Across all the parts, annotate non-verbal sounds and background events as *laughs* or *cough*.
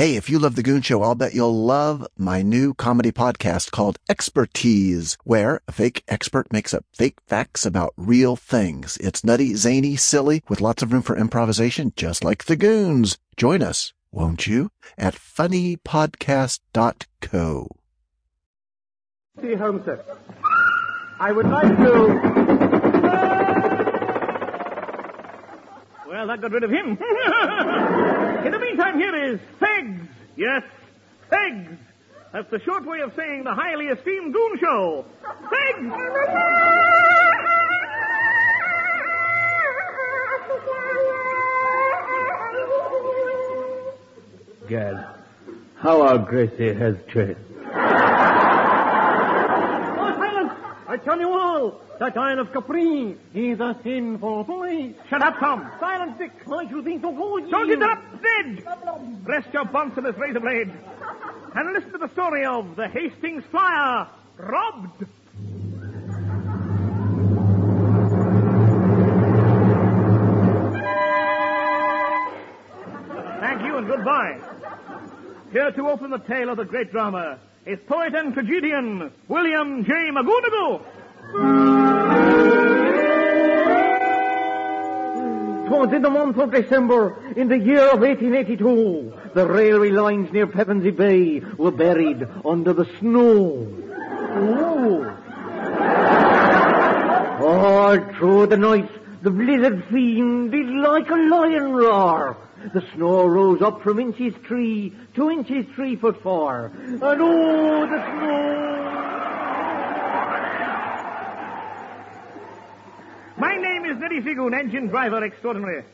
Hey, if you love The Goon Show, I'll bet you'll love my new comedy podcast called Expertise, where a fake expert makes up fake facts about real things. It's nutty, zany, silly, with lots of room for improvisation, just like The Goons. Join us, won't you, at funnypodcast.co. See, Holmes, I would like to. Well, that got rid of him. *laughs* In the meantime, here is Fegs. Yes, Fegs. That's the short way of saying the highly esteemed Goon Show. Fegs! Gad, how our Gracie has changed. Oh, silence! I tell you all, that Isle of Capri is a sinful place. Shut up, Tom. Silence, Dick. Should think so good. Don't interrupt, Ned. Rest your this razor blade. And listen to the story of the Hastings Flyer robbed. Thank you and goodbye. Here to open the tale of the great drama is poet and tragedian William J. McGoonagall. Twas in the month of December, in the year of 1882, the railway lines near Pevensey Bay were buried under the snow. Oh. All through the night, the blizzard fiend did like a lion roar. The snow rose up from inches three to inches three foot four. And oh, the snow! My name is Neddy Seagoon, engine driver extraordinary.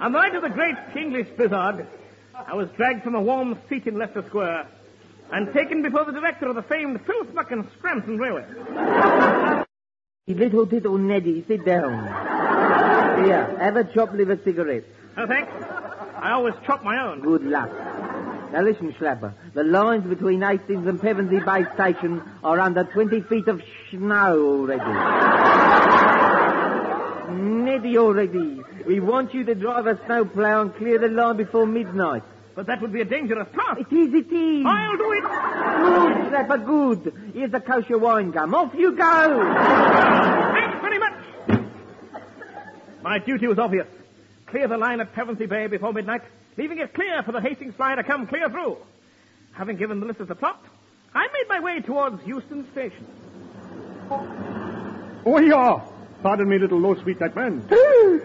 On the night of the great English blizzard, I was dragged from a warm seat in Leicester Square and taken before the director of the famed Philsbuck and Scranton Railway. Little ditto Neddy, sit down. Here, have a chopped liver cigarette. No thanks. I always chop my own. Good luck. Now listen, Schlapper. The lines between Hastings and Pevensey Bay Station are under 20 feet of snow already. Neddy already. We want you to drive a snowplow and clear the line before midnight. But that would be a dangerous task. It is, it is. I'll do it. Good, Schlapper, good. Here's a kosher wine gum. Off you go. Thanks very much. My duty was obvious. Clear the line at Pevensey Bay before midnight, leaving it clear for the Hastings Flyer to come clear through. Having given the list of the plot, I made my way towards Euston Station. Oh, yeah. Pardon me, little low sweet that man. The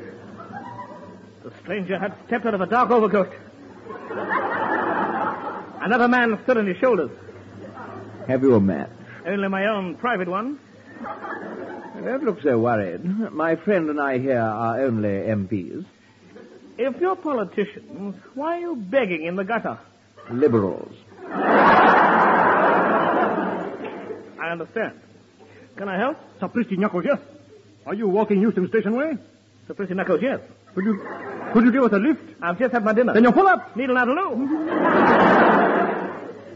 stranger had stepped out of a dark overcoat. Another man stood on his shoulders. Have you a match? Only my own private one. Don't look so worried. My friend and I here are only MPs. If you're politicians, why are you begging in the gutter? Liberals. *laughs* I understand. Can I help? Sapristi Knuckles, yes. Are you walking Euston Station way? Sir Pretty Knuckles, yes. Could you, could you give us a lift? I've just had my dinner. Then you pull up. Needle Adderloo.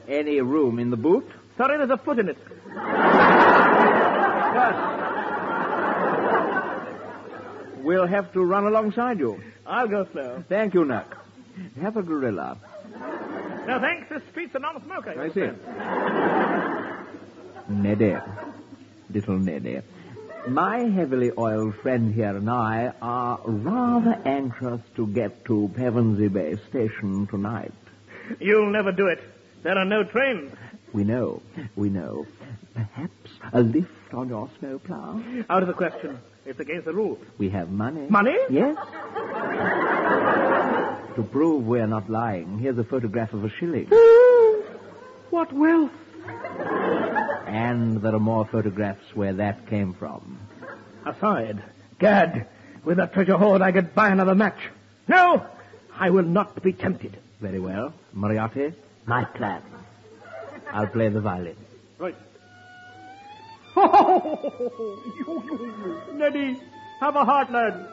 Any room in the boot? Sorry, there's a foot in it. *laughs* We'll have to run alongside you. I'll go slow. Thank you, Nuck. Have a gorilla. No, thanks. This street's a non-smoker. I see. Neddy. Little Neddy. My heavily oiled friend here and I are rather anxious to get to Pevensey Bay Station tonight. You'll never do it. There are no trains. We know, we know. Perhaps a lift on your snowplow? Out of the question. It's against the rules. We have money. Money? Yes. to prove we're not lying, here's a photograph of a shilling. *laughs* What wealth? And there are more photographs where that came from. Aside. Gad, with that treasure hoard I could buy another match. No, I will not be tempted. Very well. Moriarty, my plan. I'll play the violin. Right. *laughs* Neddy, have a heart, lad.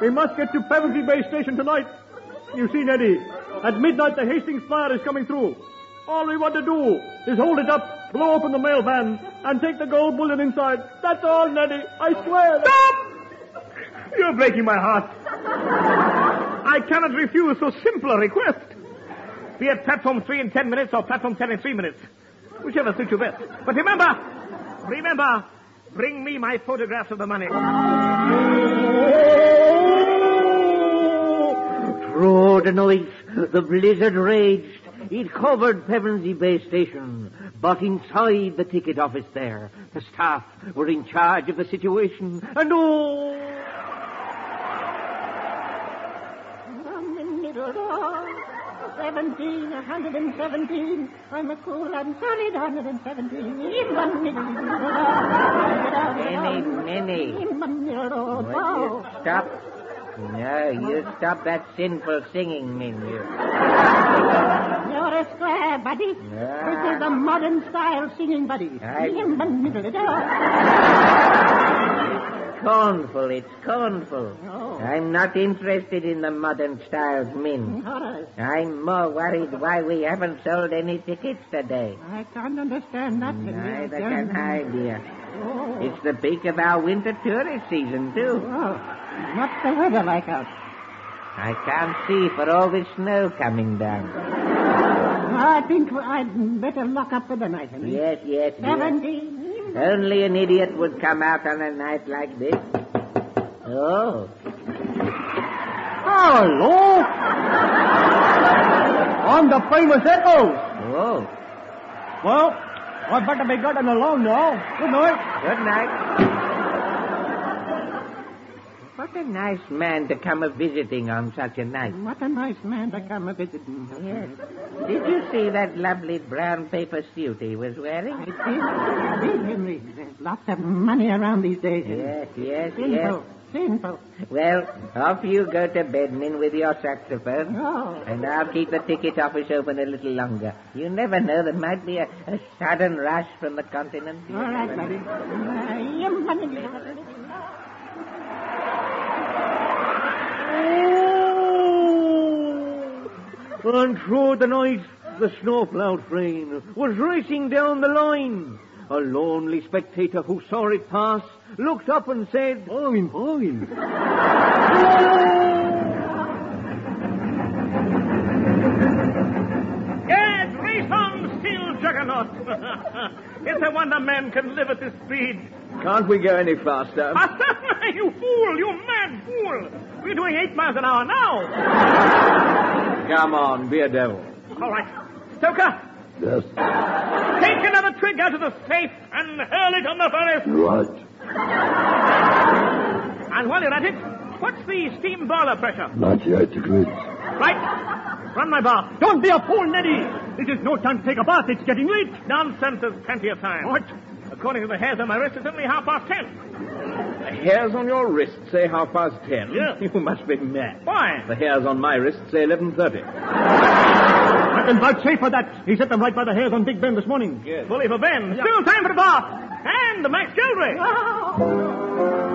We must get to Pevensey Bay Station tonight. You see, Neddy, at midnight the Hastings Flyer is coming through. All we want to do is hold it up, blow open the mail van, and take the gold bullion inside. That's all, Neddy. I swear. Stop! You're breaking my heart. I cannot refuse so simple a request. Be at platform three in ten minutes or platform ten in three minutes. Whichever suits you best. But remember, remember, bring me my photographs of the money. Through the night, the blizzard raged. It covered Pevensey Bay Station. But inside the ticket office there, the staff were in charge of the situation. And oh, Seventeen, a hundred and seventeen. I'm a cool and solid hundred and seventeen. In one middle. Minnie, Minnie. In one middle. Will Oh. you oh. stop? No, you stop that sinful singing, Minnie. You're a square, buddy. Yeah. This is a modern style singing, buddy. I- *laughs* In one middle. Cornful, it's cornful. Oh. I'm not interested in the modern. All right. I'm more worried why we haven't sold any tickets today. I can't understand that. Neither can I, dear. Oh. It's the peak of our winter tourist season, too. Oh. What's the weather like out? I can't see for all this snow coming down. I think I'd better lock up for the night. Yes, yes. Seventeen. Only an idiot would come out on a night like this. Oh. Hello! I'm the famous Eccles. Oh. Well, I better be getting along now. Good night. Good night. What a nice man to come a visiting on such a night. What a nice man to come a visiting. Yes. Did you see that lovely brown paper suit he was wearing? I did, I did, Henry. There's lots of money around these days. Yes, yes, yes. Sinful, sinful. Well, off you go to bed, Min, with your saxophone. Oh. And I'll keep the ticket office open a little longer. You never know, there might be a, a sudden rush from the continent. All right, buddy. know. Uh, yum, money. And through the night, the snowplow train was racing down the line. A lonely spectator who saw it pass looked up and said, Fine, fine. Yes, race on, still juggernaut. *laughs* it's a wonder men can live at this speed. Can't we go any faster? Faster? *laughs* you fool, you mad fool. We're doing eight miles an hour now. Come on, be a devil. All right. Stoker, Yes, take another twig out of the safe and hurl it on the furnace. right. And while you're at it, what's the steam boiler pressure? 98 degrees. Right. Run my bath. Don't be a fool, Neddy. This is no time to take a bath. It's getting late. Nonsense, there's plenty of time. What? According to the hairs on my wrist, it's only half past ten. The hairs on your wrist say half past ten. Yeah. *laughs* You must be mad. Why? The hairs on my wrist say eleven thirty. I can vouchsafe for that. He set them right by the hairs on Big Ben this morning. Bully for Ben. Still time for the bath. And the Max Geldray. *laughs*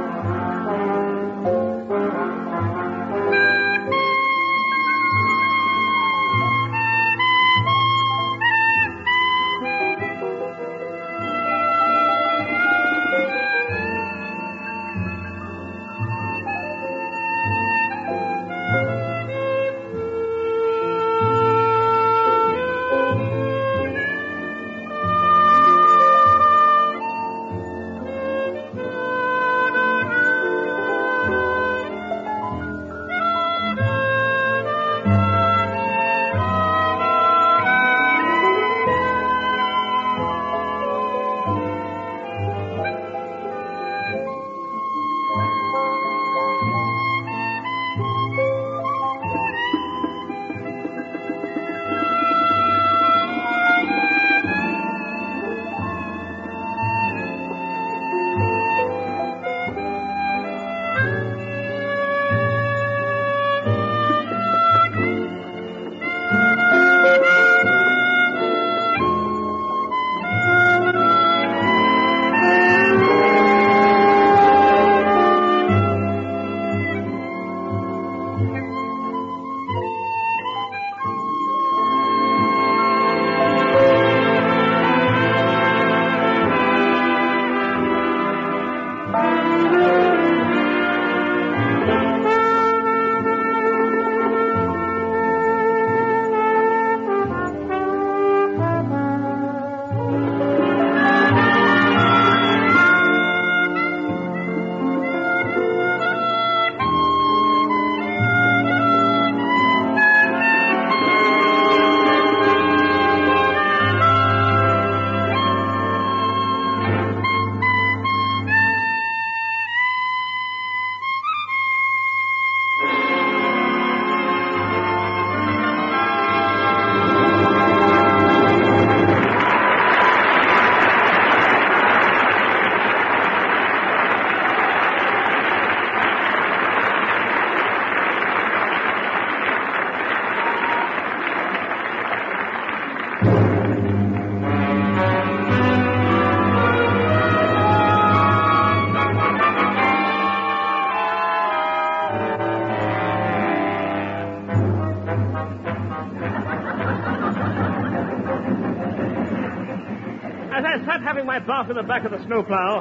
I sat having my bath in the back of the snowplow,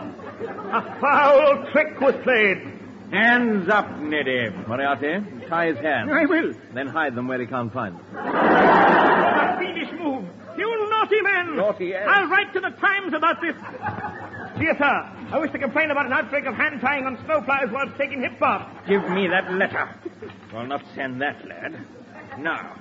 a foul trick was played. Hands up, Neddy. Moriarty, tie his hands. I will. Then hide them where he can't find them. A fiendish move. You naughty men. Naughty, yes. I'll write to the Times about this. Dear sir, I wish to complain about an outbreak of hand tying on snowplows while taking hip baths. Give me that letter. I'll not send that, lad. Now,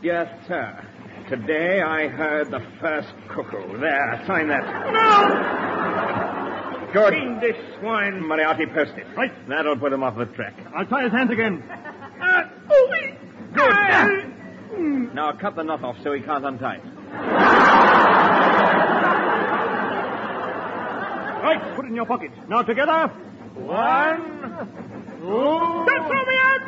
dear sir, today I heard the first cuckoo. There, sign that. No! Good. Fiendish swine. Moriarty, post it. Right. That'll put him off the track. I'll tie his hands again. Uh, oh, me. Good. Now cut the knot off so he can't untie it. Right, put it in your pocket. Now together. One. two. Don't throw me out!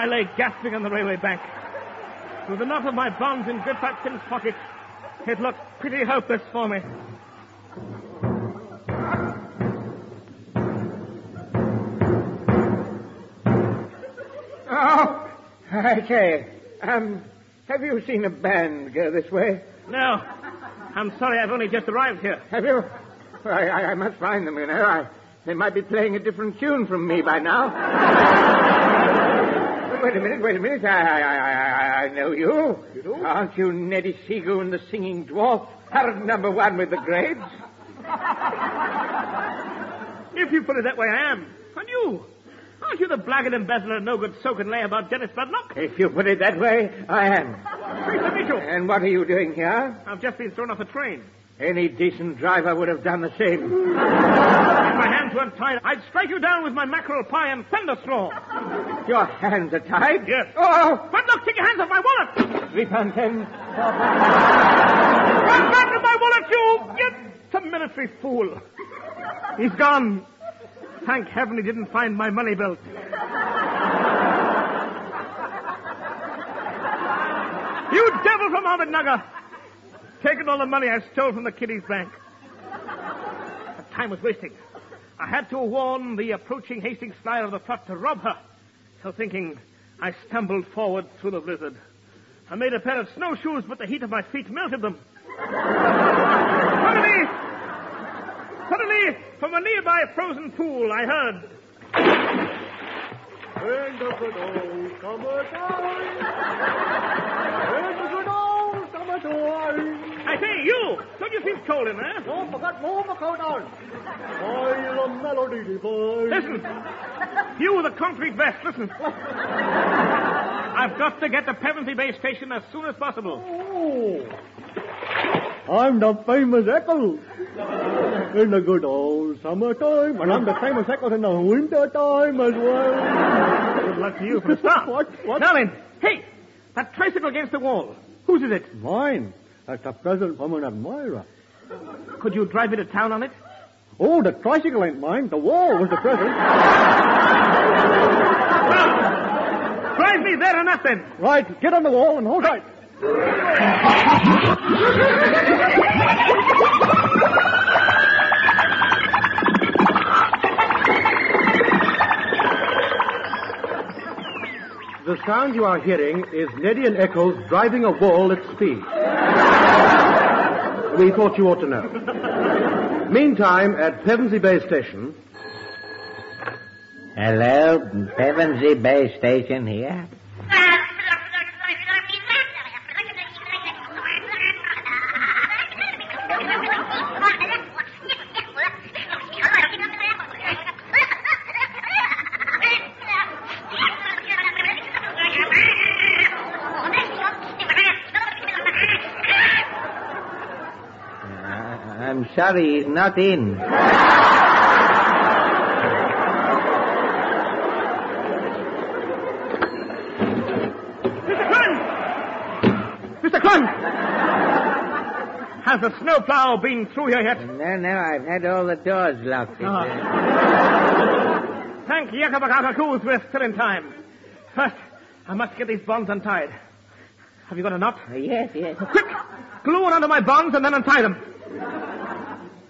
I lay gasping on the railway bank. With enough of my bonds in Good Fat pocket, it looked pretty hopeless for me. Oh, I say, um, have you seen a band go this way? No, I'm sorry, I've only just arrived here. Have you? I, I, I must find them, you know. I, they might be playing a different tune from me by now. Wait a minute, wait a minute. I, I, I, I, know you. You do? Aren't you Neddy Seagoon, the singing dwarf? Herod number one with the grades? If you put it that way, I am. And you? Aren't you the blackguard embezzler, of no good soak and lay about Dennis Bloodnok? If you put it that way, I am. Teresa Mitchell. And what are you doing here? I've just been thrown off a train. Any decent driver would have done the same. If my hands weren't tied, I'd strike you down with my mackerel pie and thunderstorm. Your hands are tied? Yes. Oh, But look, take your hands off my wallet! three pound ten. Run back with my wallet, you! Get the military fool. He's gone. Thank heaven he didn't find my money belt. You devil from Ahmednagar! Taken all the money I stole from the kiddies' bank. But time was wasting. I had to warn the approaching Hastings flyer of the plot to rob her. So thinking, I stumbled forward through the blizzard. I made a pair of snowshoes, but the heat of my feet melted them. Suddenly, suddenly, from a nearby frozen pool, I heard. The good old the good old summertime. I say, you! Don't you feel cold in there? Oh, forgot more my coat on. While a melody divine. Listen. You, the concrete vest, listen. I've got to get to Pevensey Bay Station as soon as possible. Oh. I'm the famous Eccles. In the good old summertime. And I'm the famous Eccles in the winter time as well. Good luck to you for a start. *laughs* What? What? Now then, hey, that tricycle against the wall. Whose is it? Mine. That's a present from an admirer. Could you drive me to town on it? Oh, the tricycle ain't mine. The wall was the present. well, Drive me there and nothing. Right, get on the wall and hold tight. *laughs* The sound you are hearing is Neddy and Eccles driving a wall at speed. We thought you ought to know. Meantime, at Pevensey Bay Station, Hello, Pevensey Bay Station here. I'm sorry, he's not in. Mr. Clem! Has the snowplow been through here yet? No, no, I've had all the doors locked. Ah. Thank Yakabakakakus, we're still in time. First, I must get these bonds untied. Have you got a knot? Uh, yes, yes. Quick! Glue it onto my bonds and then untie them.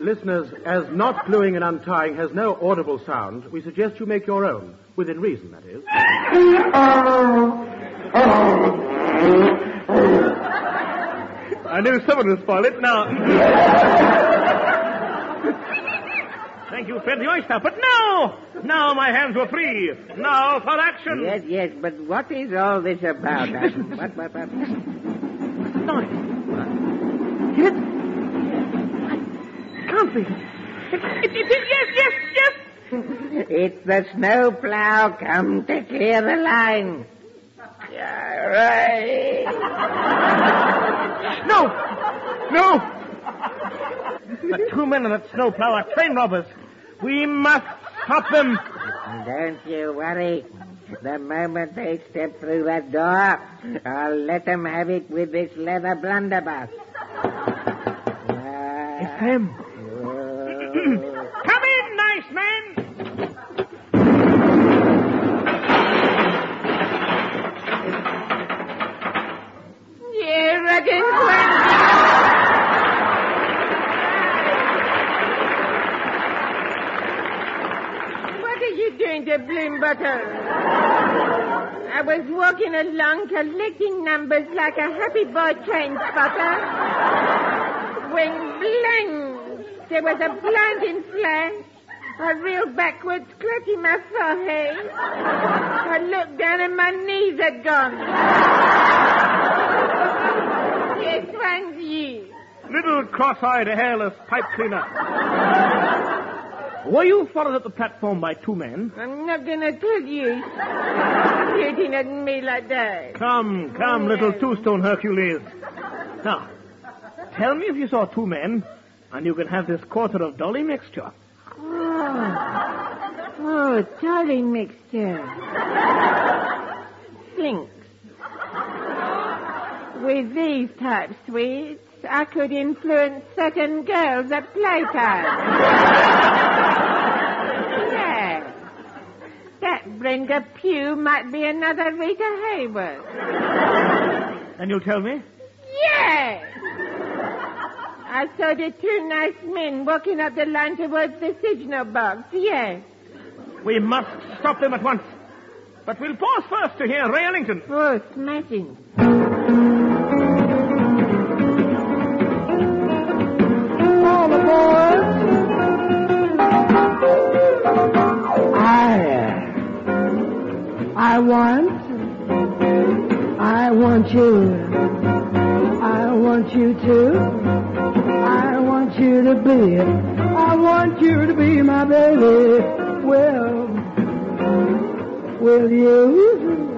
Listeners, as knot gluing and untying has no audible sound, we suggest you make your own. Within reason, that is. I knew someone would spoil it. Now. Thank you, Fred the Oyster. But now! Now my hands were free. Now for action. Yes, yes, but what is all this about? *laughs* what, what, what? Noise. Hear it? Be. It, it, it, yes, yes, yes. It's the snow plow come to clear the line. Yeah, right. No! No! The two men in that snowplow are train robbers. We must stop them. Don't you worry. The moment they step through that door, I'll let them have it with this leather blunderbuss. It's them. *laughs* Come in, nice man. You reckon, Gwen? What are you doing to Bluebottle? I was walking along collecting numbers like a happy boy train spotter. When blank, there was a blinding flash. I reeled backwards, clutching my forehead. I looked down and my knees had gone. Yes, one's you. Little cross-eyed, hairless pipe cleaner. Were you followed at the platform by two men? I'm not gonna tell you. Shooting at me like that. Come, come, little oh, two-stone Hercules. Now, tell me if you saw two men, and you can have this quarter of dolly mixture. Oh, oh dolly mixture. Slinks. With these type sweets, I could influence certain girls at playtime. yeah. That Brenda Pugh might be another Rita Hayworth. And you'll tell me? Yes. I saw the two nice men walking up the line towards the signal box. Yes. We must stop them at once. But we'll pause first to hear Ray Ellington. Oh, smashing. all aboard. I, I want, I want you, I want you to, I want you to be, I want you to be my baby. Well, will you,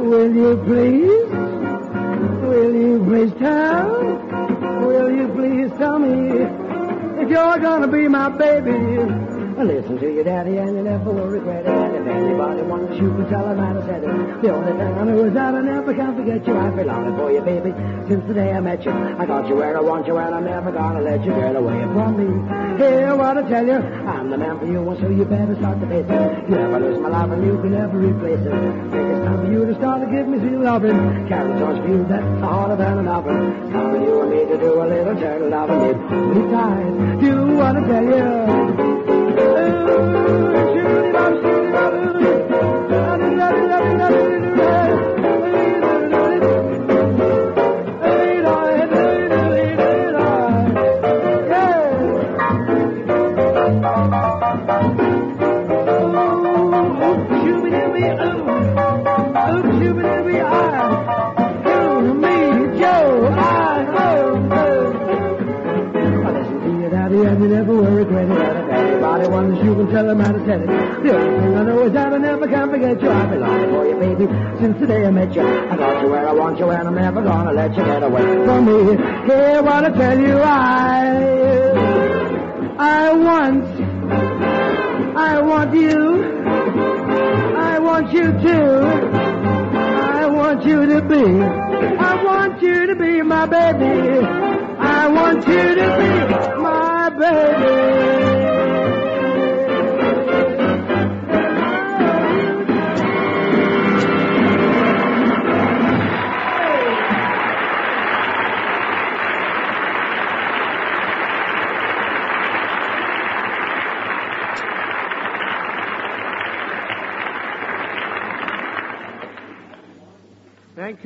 will you please, will you please tell? Will you please tell me if you're gonna be my baby? Listen to your daddy and you never will regret it. And if anybody wants you can tell him to said it. The only thing I know is I never can forget you. I've been longing for you, baby, since the day I met you. I got you where I want you and I'm never gonna let you get away from me. Hear what I tell you, I'm the man for you, so you better start to face it. You never lose my love and you can never replace it. Think it's time for you to start to give me some loving. Carry torch for you that's harder than an oven. Time for you and me to do a little turtle loving. If we tied, do what I tell you. Ooh. The only thing I know is that I never can forget you. I've been longing for you, baby, since the day I met you. I got you where I want you, and I'm never gonna let you get away from me. Hear what I tell you, I, I want, I want you, I want you too. I want you to be, I want you to be my baby. I want you to be my baby.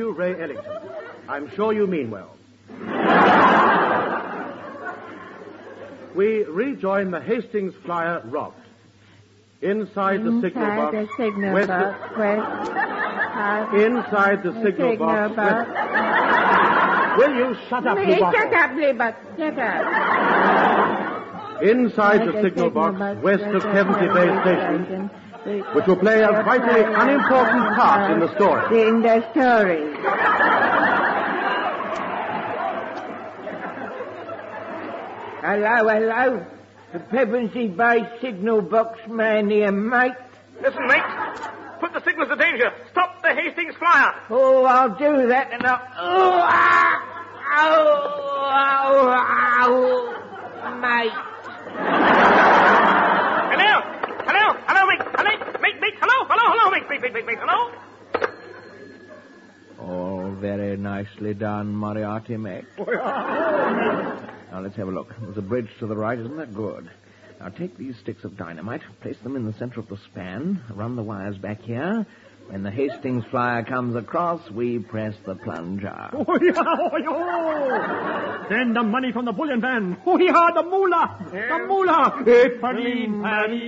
You, Ray Ellington. I'm sure you mean well. we rejoin the Hastings flyer robbed. Inside the signal Inside box. the signal west- box, west. Uh, *laughs* Inside the signal, signal box. box. Will you shut up, you shut up, Bluebot. Shut up. Inside the signal box west of Pevensey Bay Station, which will play a vitally unimportant part in the story. In the story. Hello, hello. The Pevensey Bay signal box man here, mate. Listen, mate. Put the signals to danger. Stop the Hastings flyer. Oh, I'll do that and I'll... Oh, ah, oh, oh, oh, mate. Hello? Hello? Hello, mate. Hello? Mate, mate. Hello? Hello? Hello. Mate, mate, mate, mate. Hello? Oh, very nicely done, Moriarty, mate. *laughs* now, let's have a look. There's a bridge to the right. Isn't that good? Now, take these sticks of dynamite, place them in the center of the span, run the wires back here. When the Hastings flyer comes across, we press the plunger. Oh, yeah, oh, yeah. Then the money from the bullion van. Oh, yeah, the moolah. The moolah. Eh, Pauline, Paris.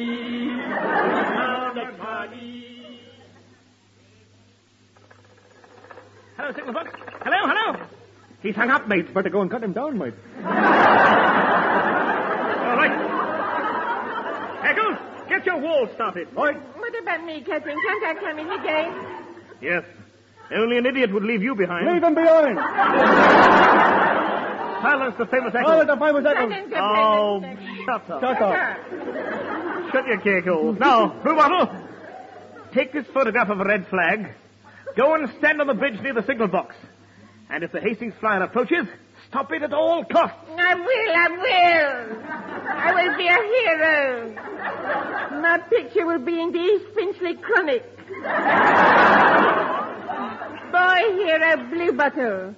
Hello, signal box. Hello, hello. He's hung up, mate. Better go and cut him down, mate. All right. Eccles, get your wall started. Right. What about me, Captain? Can't I come in again? Yes. Only an idiot would leave you behind. Leave him behind. Silence the famous All Eccles. at the five seconds. Silence, Oh, Captain. shut up. Shut up. Shut your cackles. Now, Blue Bottle, take this photograph of a red flag. Go and stand on the bridge near the signal box. And if the Hastings flyer approaches, stop it at all costs. I will, I will. I will be a hero. My picture will be in the East Finchley Chronic. Boy hero Blue Bottle.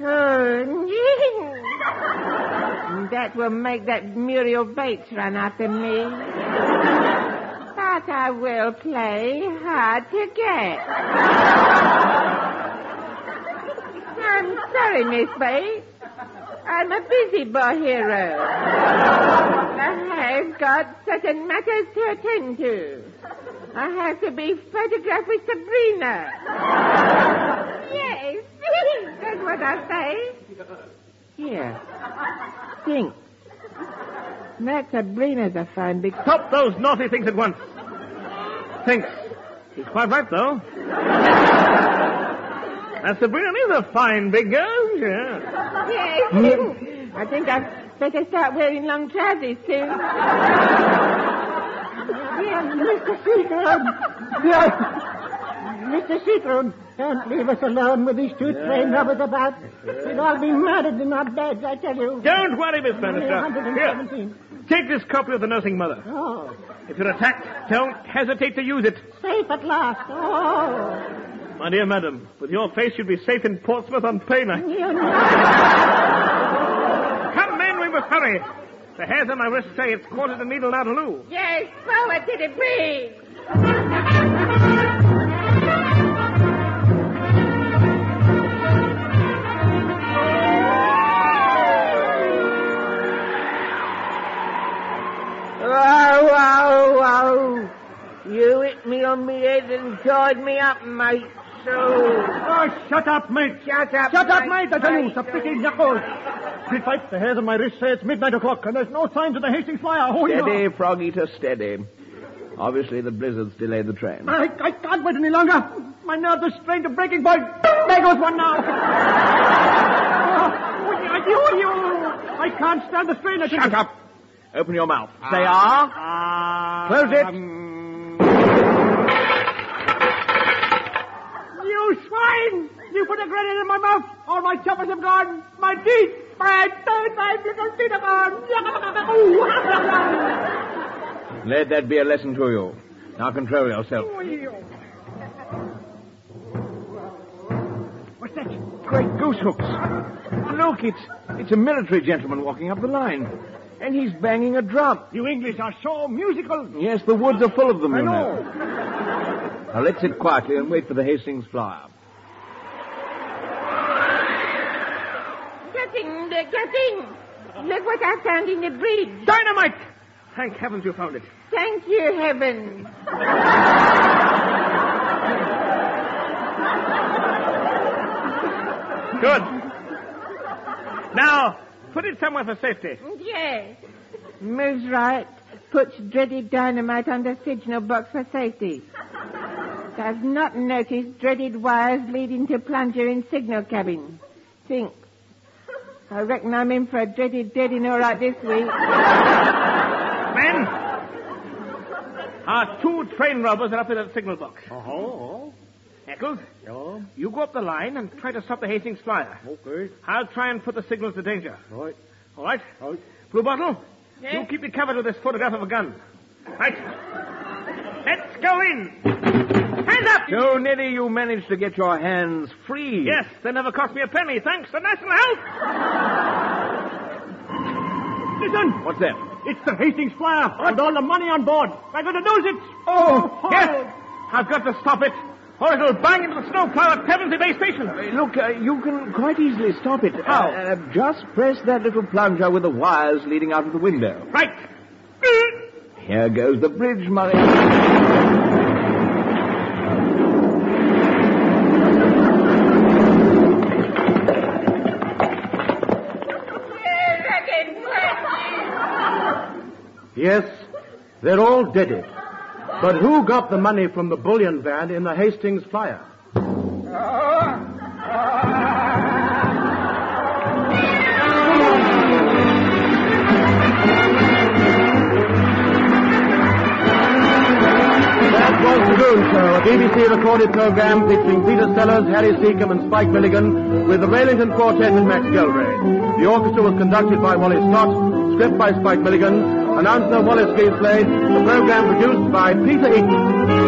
Oh, that will make that Muriel Bates run after me. But I will play hard to get. I'm sorry, Miss Bates. I'm a busy boy hero. I have got certain matters to attend to. I have to be photographed with Sabrina. yes, that's what I say. Here, think. That Sabrina's a fine big... Stop those naughty things at once. Thinks. He's quite right, though. *laughs* That Sabrina is a fine big girl, yeah. Yes. *laughs* I think I'd better start wearing long trousers soon. Mr. Seagoon. Mr. Seagoon, don't leave us alone with these two train robbers about. We'll all be murdered in our beds, I tell you. Don't worry, Miss Only Bannister. Here, take this copy of the nursing mother. Oh, If you're attacked, don't hesitate to use it. safe at last. Oh, My dear madam, with your face, you'd be safe in Portsmouth on pay *laughs* night. Come, men, we must hurry. The hairs on my wrist say it's quarter to needle now to loo. Yes, forward to the bridge. Wow, wow, wow. You hit me on me head and tied me up, mate. So... Oh, shut up, mate. Shut up, Shut up, mate. mate, I tell you. Mate. Stop picking knuckles. Quick, fight. The hairs on my wrist say it's midnight o'clock, and there's no signs of the Hastings flyer. Oh, yeah. Steady, Frog Eater, steady. Obviously, the blizzard's delayed the train. I, I can't wait any longer. My nerves are strained to breaking point. There goes one now. oh, you, you. I can't stand the strain. I Shut up. Open your mouth. Say ah. Ah. Close it. You swine! You put a grenade in my mouth. All my choppers have gone. My teeth. My teeth. My little teeth are gone. Let that be a lesson to you. Now control yourself. What's that? Great goose hooks. Look, it's it's a military gentleman walking up the line. And he's banging a drum. you English are so musical. Yes, the woods are full of them, I you know. Now let's sit quietly and wait for the Hastings flyer. Captain, uh, Captain, look what I found in the bridge. Dynamite! Thank heavens you found it. Thank you, heaven. Good. Now, put it somewhere for safety. Yes. Moves right. Puts dreaded dynamite under signal box for safety. Does not notice dreaded wires leading to plunger in signal cabin. Thinks. I reckon I'm in for a dreaded deading all right this week. Men! Our two train robbers are up in that signal box. Oh, Eccles, yeah, you go up the line and try to stop the Hastings flyer. okay, I'll try and put the signals to danger. right, All right? right. Blue Bottle, Yes? you keep me covered with this photograph of a gun. Right. Let's go in. Hands up! So, Neddy, you managed to get your hands free. Yes, they never cost me a penny, thanks to National Health. Listen! What's that? It's the Hastings flyer and all the money on board. We're going to lose it. Oh, yes! I've got to stop it, or it'll bang into the snowplow at Pevensey Bay Station. Uh, Look, uh, you can quite easily stop it. How? Uh, uh, just press that little plunger with the wires leading out of the window. Right. Here goes the bridge money. Yes, they're all deaded. But who got the money from the bullion van in the Hastings flyer? That was The Goon Show, a BBC recorded program featuring Peter Sellers, Harry Secombe, and Spike Milligan, with the Ray Ellington Quartet and Max Geldray. The orchestra was conducted by Wally Stott, script by Spike Milligan, announcer Wallace Greenslade, the program produced by Peter Eton.